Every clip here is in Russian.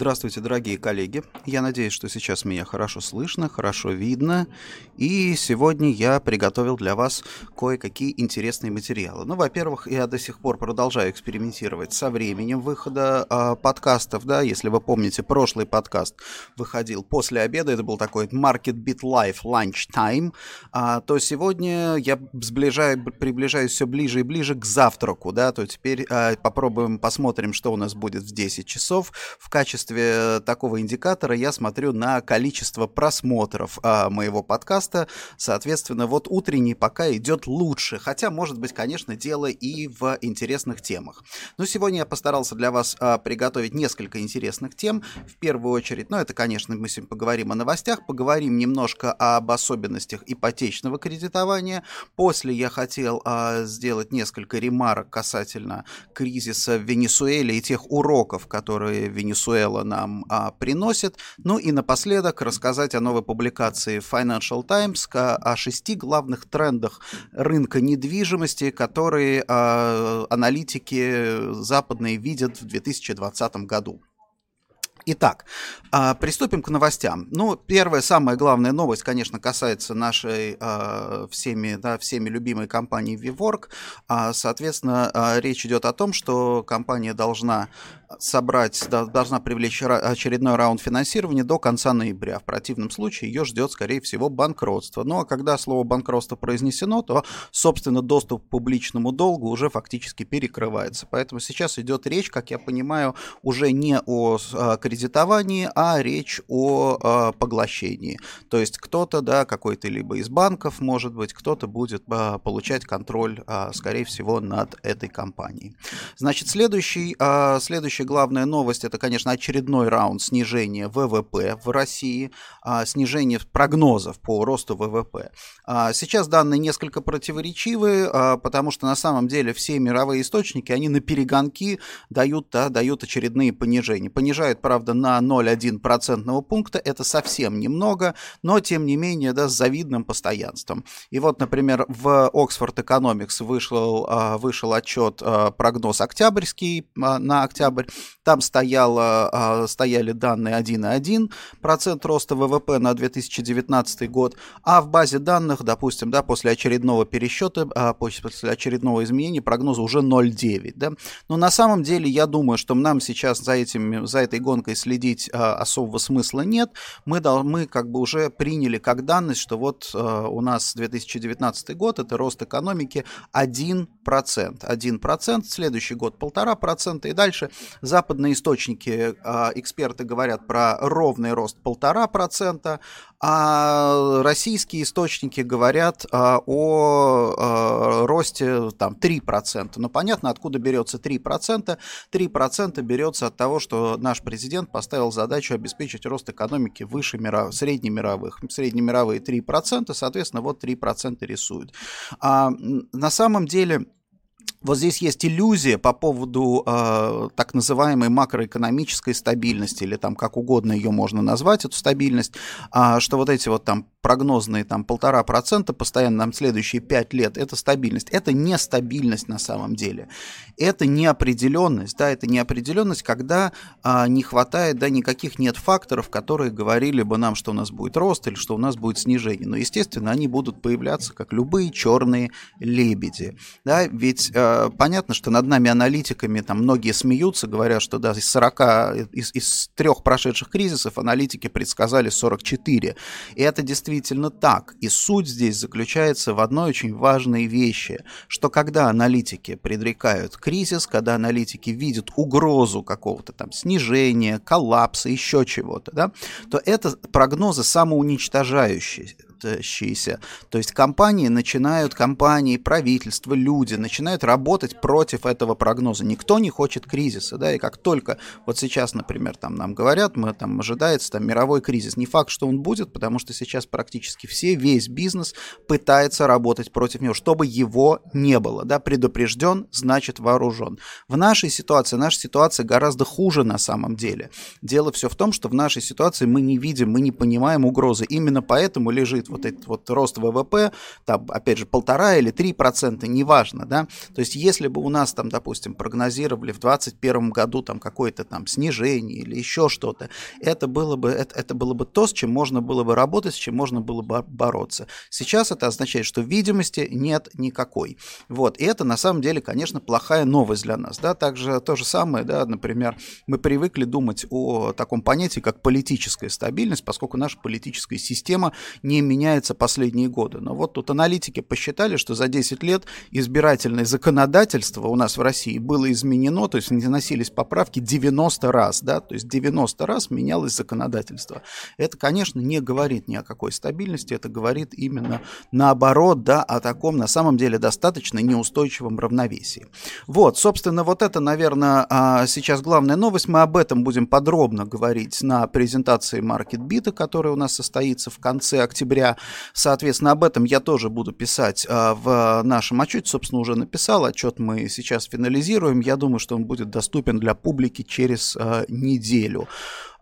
Здравствуйте, дорогие коллеги. Я надеюсь, что сейчас меня хорошо слышно, хорошо видно. И сегодня я приготовил для вас кое-какие интересные материалы. Ну, во-первых, я до сих пор продолжаю экспериментировать со временем выхода э, подкастов. Да, если вы помните, прошлый подкаст выходил после обеда. Это был такой Market Beat Live Lunch Time. А, то сегодня я сближаю, приближаюсь все ближе и ближе к завтраку. Да, то теперь э, попробуем, посмотрим, что у нас будет в 10 часов в качестве качестве такого индикатора я смотрю на количество просмотров а, моего подкаста. Соответственно, вот утренний пока идет лучше. Хотя, может быть, конечно, дело и в интересных темах. Но сегодня я постарался для вас а, приготовить несколько интересных тем. В первую очередь, ну, это, конечно, мы сегодня поговорим о новостях, поговорим немножко об особенностях ипотечного кредитования. После я хотел а, сделать несколько ремарок касательно кризиса в Венесуэле и тех уроков, которые Венесуэла дело нам а, приносит. Ну и напоследок рассказать о новой публикации Financial Times о шести главных трендах рынка недвижимости, которые а, аналитики западные видят в 2020 году. Итак, а, приступим к новостям. Ну, первая, самая главная новость, конечно, касается нашей а, всеми, да, всеми любимой компании VWork. Соответственно, речь идет о том, что компания должна собрать, должна привлечь очередной раунд финансирования до конца ноября. В противном случае ее ждет, скорее всего, банкротство. Ну а когда слово банкротство произнесено, то, собственно, доступ к публичному долгу уже фактически перекрывается. Поэтому сейчас идет речь, как я понимаю, уже не о а, кредитовании, а речь о а, поглощении. То есть кто-то, да, какой-то либо из банков, может быть, кто-то будет а, получать контроль, скорее всего, над этой компанией. Значит, следующий, следующий Следующая главная новость это, конечно, очередной раунд снижения ВВП в России, а, снижение прогнозов по росту ВВП. А, сейчас данные несколько противоречивы, а, потому что на самом деле все мировые источники, они на перегонки дают, да, дают очередные понижения. Понижают, правда, на 0,1 процентного пункта, это совсем немного, но тем не менее, да, с завидным постоянством. И вот, например, в Oxford Economics вышел, вышел отчет прогноз октябрьский на октябрь, там стояло, а, стояли данные 1,1% роста ВВП на 2019 год, а в базе данных, допустим, да, после очередного пересчета, а, после очередного изменения прогноза уже 0,9. Да? Но на самом деле я думаю, что нам сейчас за, этим, за этой гонкой следить а, особого смысла нет. Мы, мы как бы уже приняли как данность, что вот у нас 2019 год, это рост экономики 1%. 1%, следующий год 1,5% и дальше Западные источники, а, эксперты говорят про ровный рост полтора процента, а российские источники говорят а, о а, росте там 3%. Но понятно, откуда берется 3%. 3% берется от того, что наш президент поставил задачу обеспечить рост экономики выше мира, среднемировых. Среднемировые 3%, соответственно, вот 3% рисуют. А, на самом деле вот здесь есть иллюзия по поводу э, так называемой макроэкономической стабильности, или там как угодно ее можно назвать, эту стабильность, э, что вот эти вот там прогнозные там полтора процента постоянно нам следующие пять лет, это стабильность. Это не стабильность на самом деле. Это неопределенность, да, это неопределенность, когда а, не хватает, да, никаких нет факторов, которые говорили бы нам, что у нас будет рост или что у нас будет снижение. Но, естественно, они будут появляться, как любые черные лебеди. Да, ведь а, понятно, что над нами аналитиками там многие смеются, говорят, что да, из 40, из, из трех прошедших кризисов аналитики предсказали 44. И это действительно действительно так. И суть здесь заключается в одной очень важной вещи, что когда аналитики предрекают кризис, когда аналитики видят угрозу какого-то там снижения, коллапса, еще чего-то, да, то это прогнозы самоуничтожающие движущиеся. То есть компании начинают, компании, правительство, люди начинают работать против этого прогноза. Никто не хочет кризиса, да, и как только вот сейчас, например, там нам говорят, мы там ожидается там мировой кризис, не факт, что он будет, потому что сейчас практически все, весь бизнес пытается работать против него, чтобы его не было, да, предупрежден, значит вооружен. В нашей ситуации, наша ситуация гораздо хуже на самом деле. Дело все в том, что в нашей ситуации мы не видим, мы не понимаем угрозы. Именно поэтому лежит вот этот вот рост ВВП, там, опять же, полтора или три процента, неважно, да, то есть если бы у нас там, допустим, прогнозировали в 2021 году там какое-то там снижение или еще что-то, это было бы, это, это было бы то, с чем можно было бы работать, с чем можно было бы бороться. Сейчас это означает, что видимости нет никакой. Вот, и это на самом деле, конечно, плохая новость для нас, да, также то же самое, да, например, мы привыкли думать о таком понятии, как политическая стабильность, поскольку наша политическая система не меняется последние годы. Но вот тут аналитики посчитали, что за 10 лет избирательное законодательство у нас в России было изменено, то есть наносились поправки 90 раз, да, то есть 90 раз менялось законодательство. Это, конечно, не говорит ни о какой стабильности, это говорит именно наоборот, да, о таком, на самом деле, достаточно неустойчивом равновесии. Вот, собственно, вот это, наверное, а, сейчас главная новость. Мы об этом будем подробно говорить на презентации MarketBit, которая у нас состоится в конце октября. Соответственно, об этом я тоже буду писать а, в нашем отчете. Собственно, уже написал. Отчет мы сейчас финализируем. Я думаю, что он будет доступен для публики через а, неделю.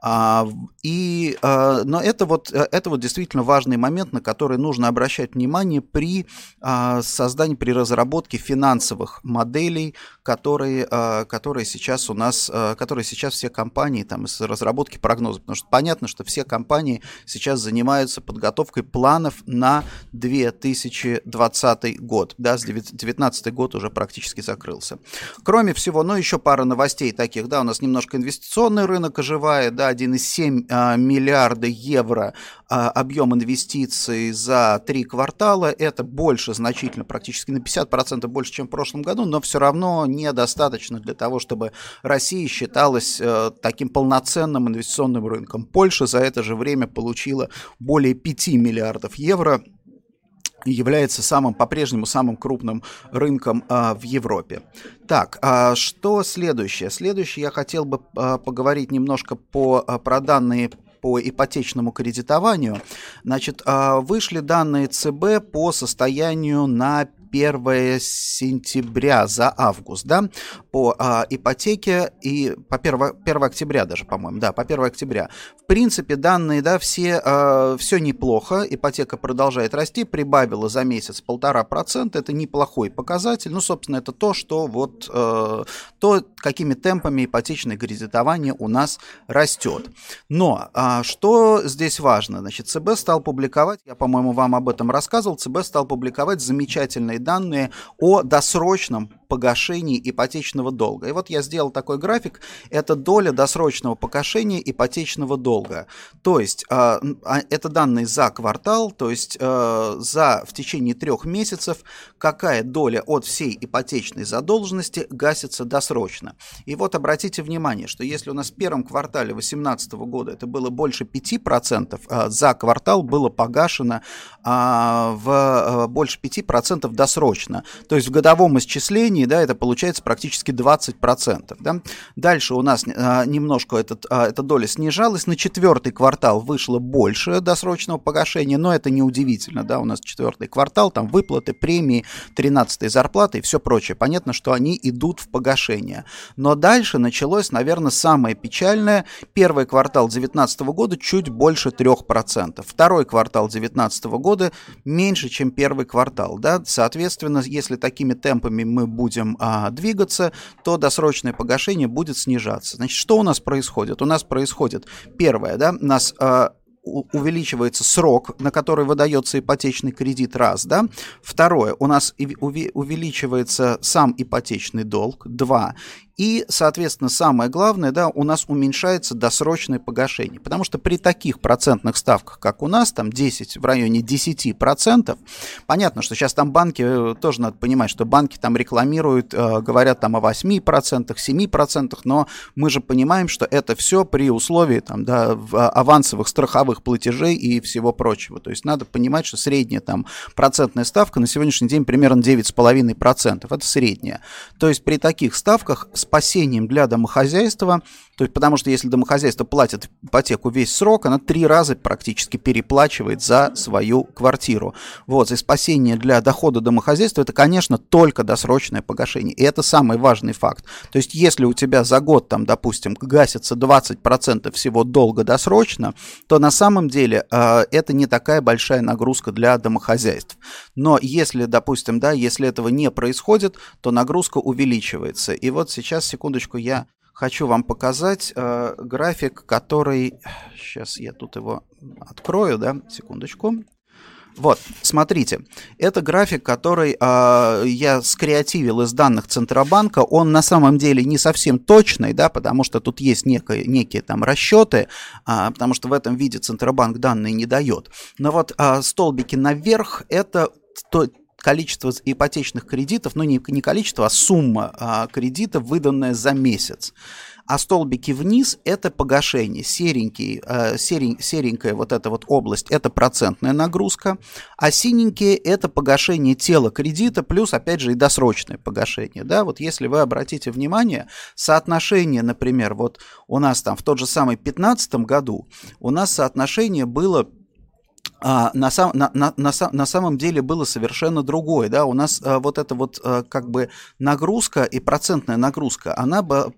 А, и, а, но это вот, э, это вот действительно важный момент, на который нужно обращать внимание при а, создании, при разработке финансовых моделей, которые, которые сейчас у нас, которые сейчас все компании там из разработки прогнозов, потому что понятно, что все компании сейчас занимаются подготовкой планов на 2020 год, да, 2019 год уже практически закрылся. Кроме всего, ну еще пара новостей таких, да, у нас немножко инвестиционный рынок оживает, да, 1,7 а, миллиарда евро а, объем инвестиций за три квартала. Это больше значительно, практически на 50% больше, чем в прошлом году, но все равно недостаточно для того, чтобы Россия считалась э, таким полноценным инвестиционным рынком. Польша за это же время получила более 5 миллиардов евро является самым по-прежнему самым крупным рынком а, в Европе. Так, а что следующее? Следующее я хотел бы а, поговорить немножко по, а, про данные по ипотечному кредитованию. Значит, а, вышли данные ЦБ по состоянию на 1 сентября за август, да, по а, ипотеке и по 1, 1 октября даже, по-моему, да, по 1 октября. В принципе, данные, да, все, а, все неплохо, ипотека продолжает расти, прибавила за месяц полтора процента, это неплохой показатель, ну, собственно, это то, что вот, а, то, какими темпами ипотечное кредитование у нас растет. Но а, что здесь важно? Значит, ЦБ стал публиковать, я, по-моему, вам об этом рассказывал, ЦБ стал публиковать замечательные данные о досрочном погашении ипотечного долга. И вот я сделал такой график. Это доля досрочного погашения ипотечного долга. То есть э, это данные за квартал, то есть э, за в течение трех месяцев какая доля от всей ипотечной задолженности гасится досрочно. И вот обратите внимание, что если у нас в первом квартале 2018 года это было больше 5%, э, за квартал было погашено э, в э, больше 5% досрочно. То есть в годовом исчислении средней, да, это получается практически 20%. Да? Дальше у нас а, немножко этот, а, эта доля снижалась. На четвертый квартал вышло больше досрочного погашения, но это неудивительно, да, у нас четвертый квартал, там выплаты, премии, 13 зарплаты и все прочее. Понятно, что они идут в погашение. Но дальше началось, наверное, самое печальное. Первый квартал 2019 года чуть больше 3%. Второй квартал 2019 года меньше, чем первый квартал. Да? Соответственно, если такими темпами мы будем будем а, двигаться, то досрочное погашение будет снижаться. Значит, что у нас происходит? У нас происходит первое, да, у нас а, увеличивается срок, на который выдается ипотечный кредит, раз, да. Второе, у нас увеличивается сам ипотечный долг, два. И, соответственно, самое главное, да, у нас уменьшается досрочное погашение. Потому что при таких процентных ставках, как у нас, там 10, в районе 10%, понятно, что сейчас там банки, э, тоже надо понимать, что банки там рекламируют, э, говорят там о 8%, 7%, но мы же понимаем, что это все при условии там, да, а, авансовых страховых платежей и всего прочего. То есть надо понимать, что средняя там процентная ставка на сегодняшний день примерно 9,5%. Это средняя. То есть при таких ставках с спасением для домохозяйства, то есть, потому что если домохозяйство платит ипотеку весь срок, она три раза практически переплачивает за свою квартиру. Вот, и спасение для дохода домохозяйства, это, конечно, только досрочное погашение. И это самый важный факт. То есть, если у тебя за год, там, допустим, гасится 20% всего долга досрочно, то на самом деле э, это не такая большая нагрузка для домохозяйств. Но если, допустим, да, если этого не происходит, то нагрузка увеличивается. И вот сейчас, секундочку, я хочу вам показать э, график, который... Сейчас я тут его открою, да, секундочку. Вот, смотрите, это график, который э, я скреативил из данных Центробанка. Он на самом деле не совсем точный, да, потому что тут есть некие, некие там расчеты, э, потому что в этом виде Центробанк данные не дает. Но вот э, столбики наверх это то, количество ипотечных кредитов, ну не, не количество, а сумма а, кредитов, выданная за месяц. А столбики вниз – это погашение. Серенький, э, серень, серенькая вот эта вот область – это процентная нагрузка, а синенькие – это погашение тела кредита, плюс, опять же, и досрочное погашение. Да? Вот если вы обратите внимание, соотношение, например, вот у нас там в тот же самый 2015 году у нас соотношение было а, на, сам, на, на, на, на самом деле было совершенно другое. Да? У нас а, вот эта вот а, как бы нагрузка и процентная нагрузка, она, бы,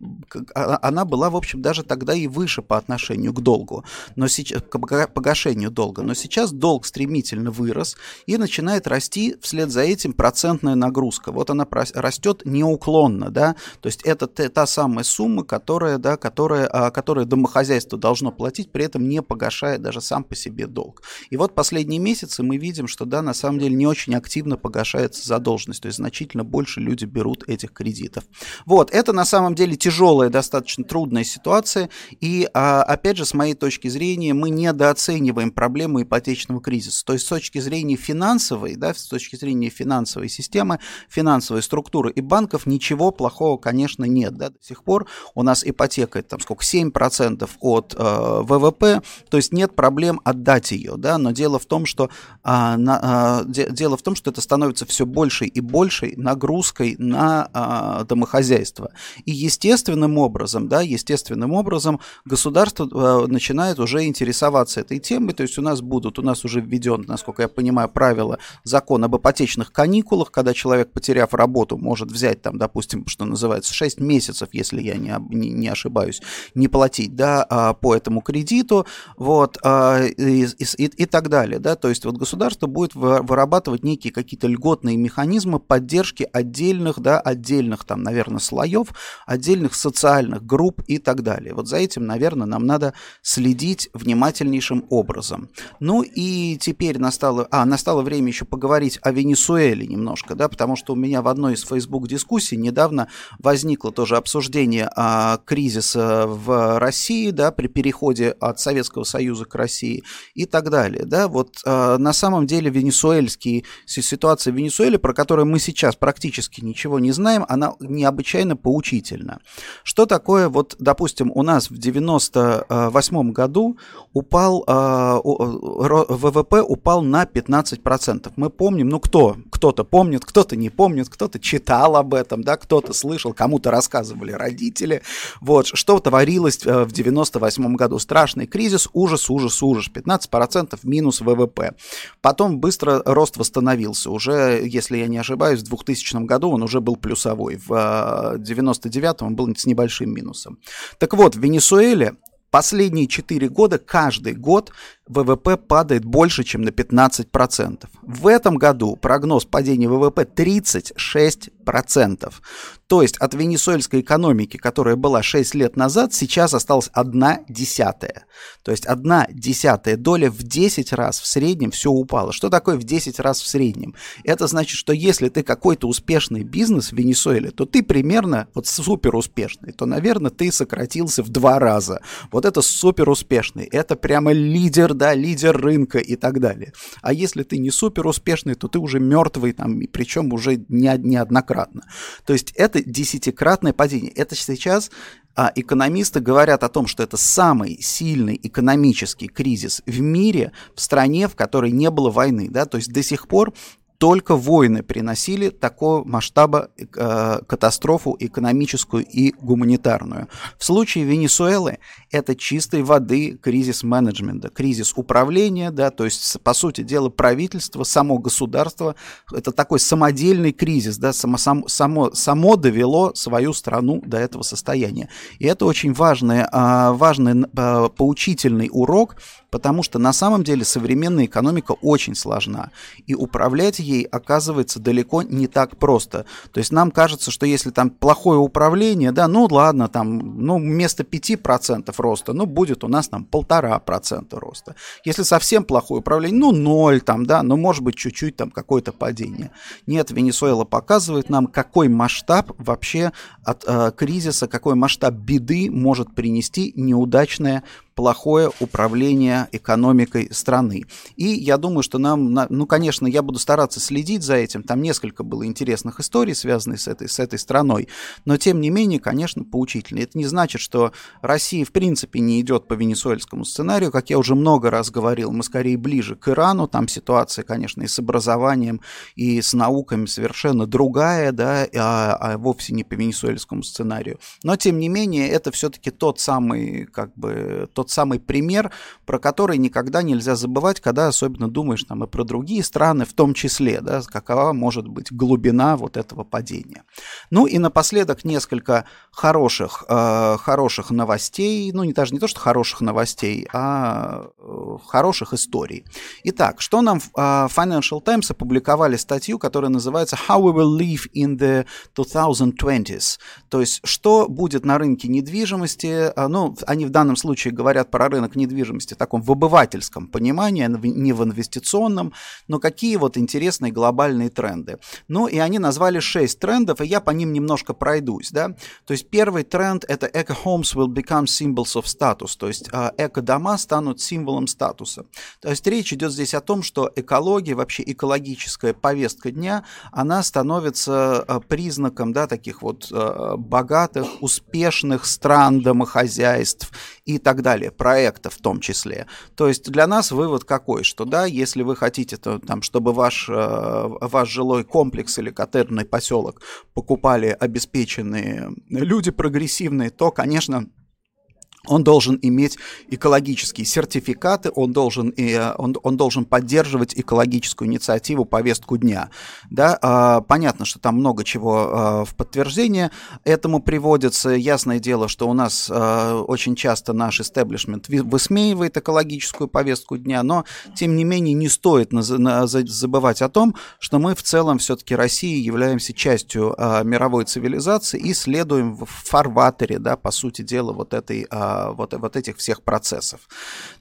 а, она была, в общем, даже тогда и выше по отношению к долгу, но сейчас, к погашению долга. Но сейчас долг стремительно вырос и начинает расти вслед за этим процентная нагрузка. Вот она растет неуклонно. Да? То есть это та самая сумма, которая, да, которая, а, которая домохозяйство должно платить, при этом не погашая даже сам по себе долг. И вот вот последние месяцы мы видим, что, да, на самом деле не очень активно погашается задолженность, то есть значительно больше люди берут этих кредитов. Вот, это на самом деле тяжелая, достаточно трудная ситуация, и, а, опять же, с моей точки зрения, мы недооцениваем проблему ипотечного кризиса. То есть с точки зрения финансовой, да, с точки зрения финансовой системы, финансовой структуры и банков ничего плохого, конечно, нет. Да. До сих пор у нас ипотека, там сколько, 7% от э, ВВП, то есть нет проблем отдать ее, да, но дело в том, что а, на, а, де, дело в том, что это становится все большей и большей нагрузкой на а, домохозяйство. И естественным образом, да, естественным образом государство а, начинает уже интересоваться этой темой. То есть у нас будут, у нас уже введен, насколько я понимаю, правило закон об ипотечных каникулах, когда человек, потеряв работу, может взять там, допустим, что называется, 6 месяцев, если я не, не, не ошибаюсь, не платить, да, а, по этому кредиту, вот, а, и, и, и так далее, да, то есть вот государство будет вырабатывать некие какие-то льготные механизмы поддержки отдельных, да, отдельных там, наверное, слоев, отдельных социальных групп и так далее. Вот за этим, наверное, нам надо следить внимательнейшим образом. Ну и теперь настало, а, настало время еще поговорить о Венесуэле немножко, да, потому что у меня в одной из Facebook дискуссий недавно возникло тоже обсуждение а, кризиса в России, да, при переходе от Советского Союза к России и так далее да, вот э, на самом деле венесуэльские, ситуация в Венесуэле, про которую мы сейчас практически ничего не знаем, она необычайно поучительна. Что такое, вот, допустим, у нас в 98 году упал, э, ВВП упал на 15%. Мы помним, ну кто? Кто-то помнит, кто-то не помнит, кто-то читал об этом, да, кто-то слышал, кому-то рассказывали родители. Вот, что творилось э, в 98 году. Страшный кризис, ужас, ужас, ужас. 15% минус минус ВВП. Потом быстро рост восстановился. Уже, если я не ошибаюсь, в 2000 году он уже был плюсовой. В 99 он был с небольшим минусом. Так вот, в Венесуэле последние 4 года, каждый год ВВП падает больше, чем на 15%. В этом году прогноз падения ВВП 36%. То есть от венесуэльской экономики, которая была 6 лет назад, сейчас осталась 1 десятая. То есть 1 десятая доля в 10 раз в среднем все упало. Что такое в 10 раз в среднем? Это значит, что если ты какой-то успешный бизнес в Венесуэле, то ты примерно вот супер успешный, то, наверное, ты сократился в два раза. Вот это супер успешный. Это прямо лидер да, лидер рынка и так далее. А если ты не супер успешный, то ты уже мертвый, там, причем уже не, неоднократно. То есть это десятикратное падение. Это сейчас а экономисты говорят о том, что это самый сильный экономический кризис в мире, в стране, в которой не было войны. Да? То есть до сих пор только войны приносили такого масштаба э, катастрофу экономическую и гуманитарную. В случае Венесуэлы это чистой воды кризис менеджмента, кризис управления, да, то есть, по сути дела, правительство, само государство, это такой самодельный кризис, да, само, само, само довело свою страну до этого состояния. И это очень важный, а, важный а, поучительный урок, потому что на самом деле современная экономика очень сложна, и управлять ей оказывается далеко не так просто. То есть нам кажется, что если там плохое управление, да, ну ладно, там, ну вместо 5% роста, ну будет у нас там полтора процента роста. Если совсем плохое управление, ну ноль там, да, ну может быть чуть-чуть там какое-то падение. Нет, Венесуэла показывает нам, какой масштаб вообще от э, кризиса, какой масштаб беды может принести неудачное плохое управление экономикой страны. И я думаю, что нам, ну, конечно, я буду стараться следить за этим. Там несколько было интересных историй, связанных с этой, с этой страной. Но, тем не менее, конечно, поучительно. Это не значит, что Россия, в принципе, не идет по венесуэльскому сценарию. Как я уже много раз говорил, мы скорее ближе к Ирану. Там ситуация, конечно, и с образованием, и с науками совершенно другая, да, а, а вовсе не по венесуэльскому сценарию. Но, тем не менее, это все-таки тот самый, как бы, тот самый пример, про который никогда нельзя забывать, когда особенно думаешь там и про другие страны, в том числе, да, какова может быть глубина вот этого падения. Ну и напоследок несколько хороших, э, хороших новостей, ну не даже не то, что хороших новостей, а э, хороших историй. Итак, что нам э, Financial Times опубликовали статью, которая называется How we will live in the 2020s, то есть что будет на рынке недвижимости, э, ну они в данном случае говорят говорят про рынок недвижимости в таком в обывательском понимании, не в инвестиционном, но какие вот интересные глобальные тренды. Ну и они назвали шесть трендов, и я по ним немножко пройдусь, да. То есть первый тренд это eco-homes will become symbols of status, то есть а, эко-дома станут символом статуса. То есть речь идет здесь о том, что экология, вообще экологическая повестка дня, она становится а, признаком, да, таких вот а, богатых, успешных стран, домохозяйств и так далее далее, проекта в том числе. То есть для нас вывод какой, что да, если вы хотите, то, там, чтобы ваш, э, ваш жилой комплекс или коттеджный поселок покупали обеспеченные люди прогрессивные, то, конечно, он должен иметь экологические сертификаты, он должен, э, он, он должен поддерживать экологическую инициативу, повестку дня. Да? А, понятно, что там много чего а, в подтверждение этому приводится. Ясное дело, что у нас а, очень часто наш истеблишмент высмеивает экологическую повестку дня, но, тем не менее, не стоит забывать о том, что мы в целом все-таки России являемся частью мировой цивилизации и следуем в фарватере, да, по сути дела, вот этой а, вот, вот этих всех процессов.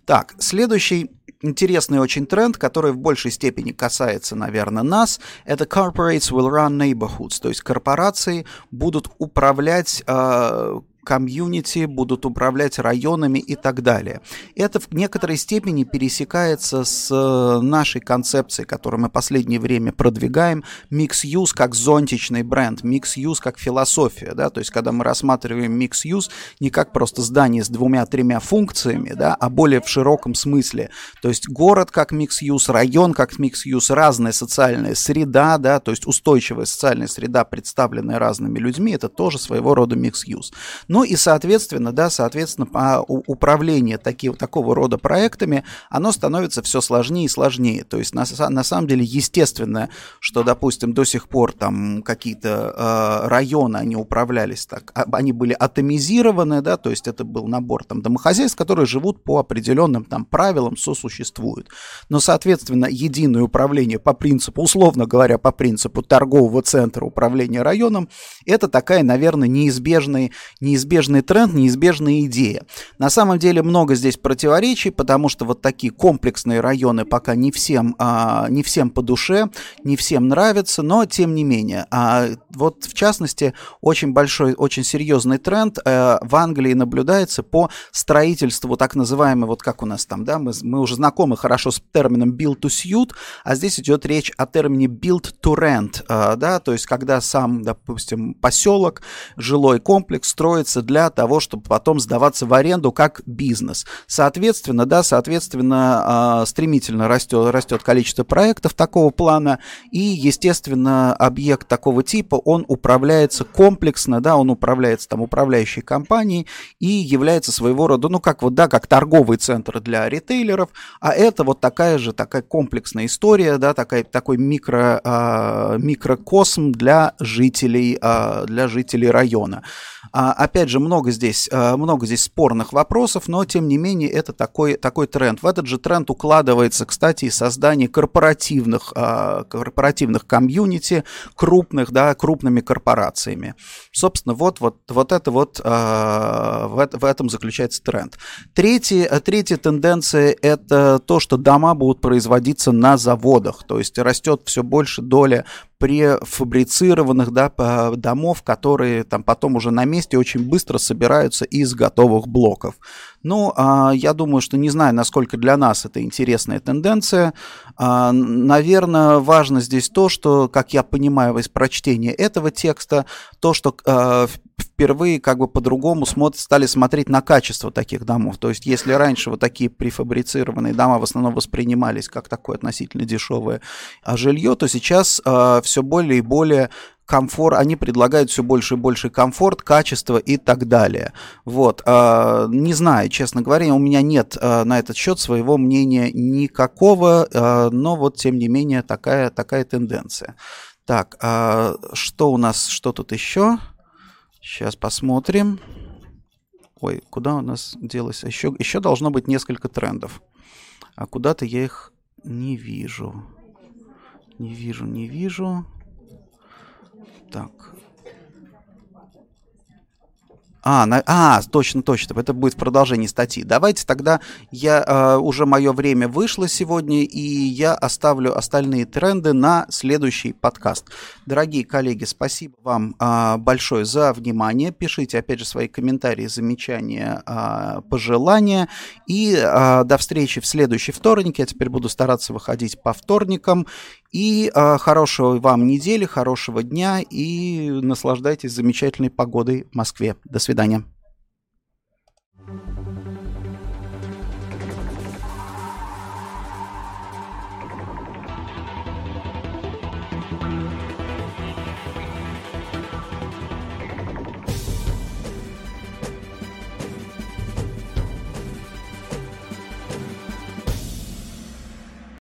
Так, следующий интересный очень тренд, который в большей степени касается, наверное, нас, это corporates will run neighborhoods, то есть корпорации будут управлять э, комьюнити, будут управлять районами и так далее. Это в некоторой степени пересекается с э, нашей концепцией, которую мы последнее время продвигаем, mix-use как зонтичный бренд, mix-use как философия, да, то есть когда мы рассматриваем mix-use не как просто здание с двумя-тремя функциями, да, а более в широком смысле, то есть город как mix-use, район как mix-use, разная социальная среда, да, то есть устойчивая социальная среда, представленная разными людьми, это тоже своего рода mix-use. Ну и, соответственно, да, соответственно, управление таки, такого рода проектами, оно становится все сложнее и сложнее. То есть, на, на самом деле, естественно, что, допустим, до сих пор там какие-то э, районы, они управлялись так, а, они были атомизированы, да, то есть это был набор там домохозяйств, которые живут по определенным там правилам, сосуществуют. Но, соответственно, единое управление по принципу, условно говоря, по принципу торгового центра управления районом, это такая, наверное, неизбежная, неизбежная неизбежный тренд, неизбежная идея. На самом деле много здесь противоречий, потому что вот такие комплексные районы пока не всем, а, не всем по душе, не всем нравятся, но тем не менее. А, вот в частности, очень большой, очень серьезный тренд а, в Англии наблюдается по строительству так называемой, вот как у нас там, да, мы, мы уже знакомы хорошо с термином build to suit, а здесь идет речь о термине build to rent, а, да, то есть когда сам, допустим, поселок, жилой комплекс строится строится для того, чтобы потом сдаваться в аренду как бизнес. Соответственно, да, соответственно, стремительно растет, растет количество проектов такого плана, и, естественно, объект такого типа, он управляется комплексно, да, он управляется там управляющей компанией и является своего рода, ну, как вот, да, как торговый центр для ритейлеров, а это вот такая же, такая комплексная история, да, такая, такой микро, э, микрокосм для жителей, э, для жителей района. А, опять же, много здесь, э, много здесь спорных вопросов, но, тем не менее, это такой, такой тренд. В этот же тренд укладывается, кстати, и создание корпоративных, э, корпоративных комьюнити, крупных, да, крупными корпорациями. Собственно, вот, вот, вот это вот, э, в этом заключается тренд. Третья, третья тенденция – это то, что дома будут производиться на заводах, то есть растет все больше доля префабрицированных да, домов, которые там потом уже на месте очень быстро собираются из готовых блоков. Ну, а, я думаю, что не знаю, насколько для нас это интересная тенденция. А, наверное, важно здесь то, что, как я понимаю из прочтения этого текста, то, что а, впервые как бы по-другому стали смотреть на качество таких домов. То есть если раньше вот такие префабрицированные дома в основном воспринимались как такое относительно дешевое жилье, то сейчас э, все более и более комфорт, они предлагают все больше и больше комфорт, качество и так далее. Вот, э, не знаю, честно говоря, у меня нет на этот счет своего мнения никакого, но вот тем не менее такая, такая тенденция. Так, что у нас, что тут еще? Сейчас посмотрим. Ой, куда у нас делось? Еще, еще должно быть несколько трендов. А куда-то я их не вижу. Не вижу, не вижу. Так, а, на, а, точно, точно, это будет в продолжении статьи. Давайте тогда я э, уже мое время вышло сегодня, и я оставлю остальные тренды на следующий подкаст. Дорогие коллеги, спасибо вам э, большое за внимание. Пишите, опять же, свои комментарии, замечания, э, пожелания. И э, до встречи в следующий вторник. Я теперь буду стараться выходить по вторникам. И э, хорошего вам недели, хорошего дня и наслаждайтесь замечательной погодой в Москве. До свидания.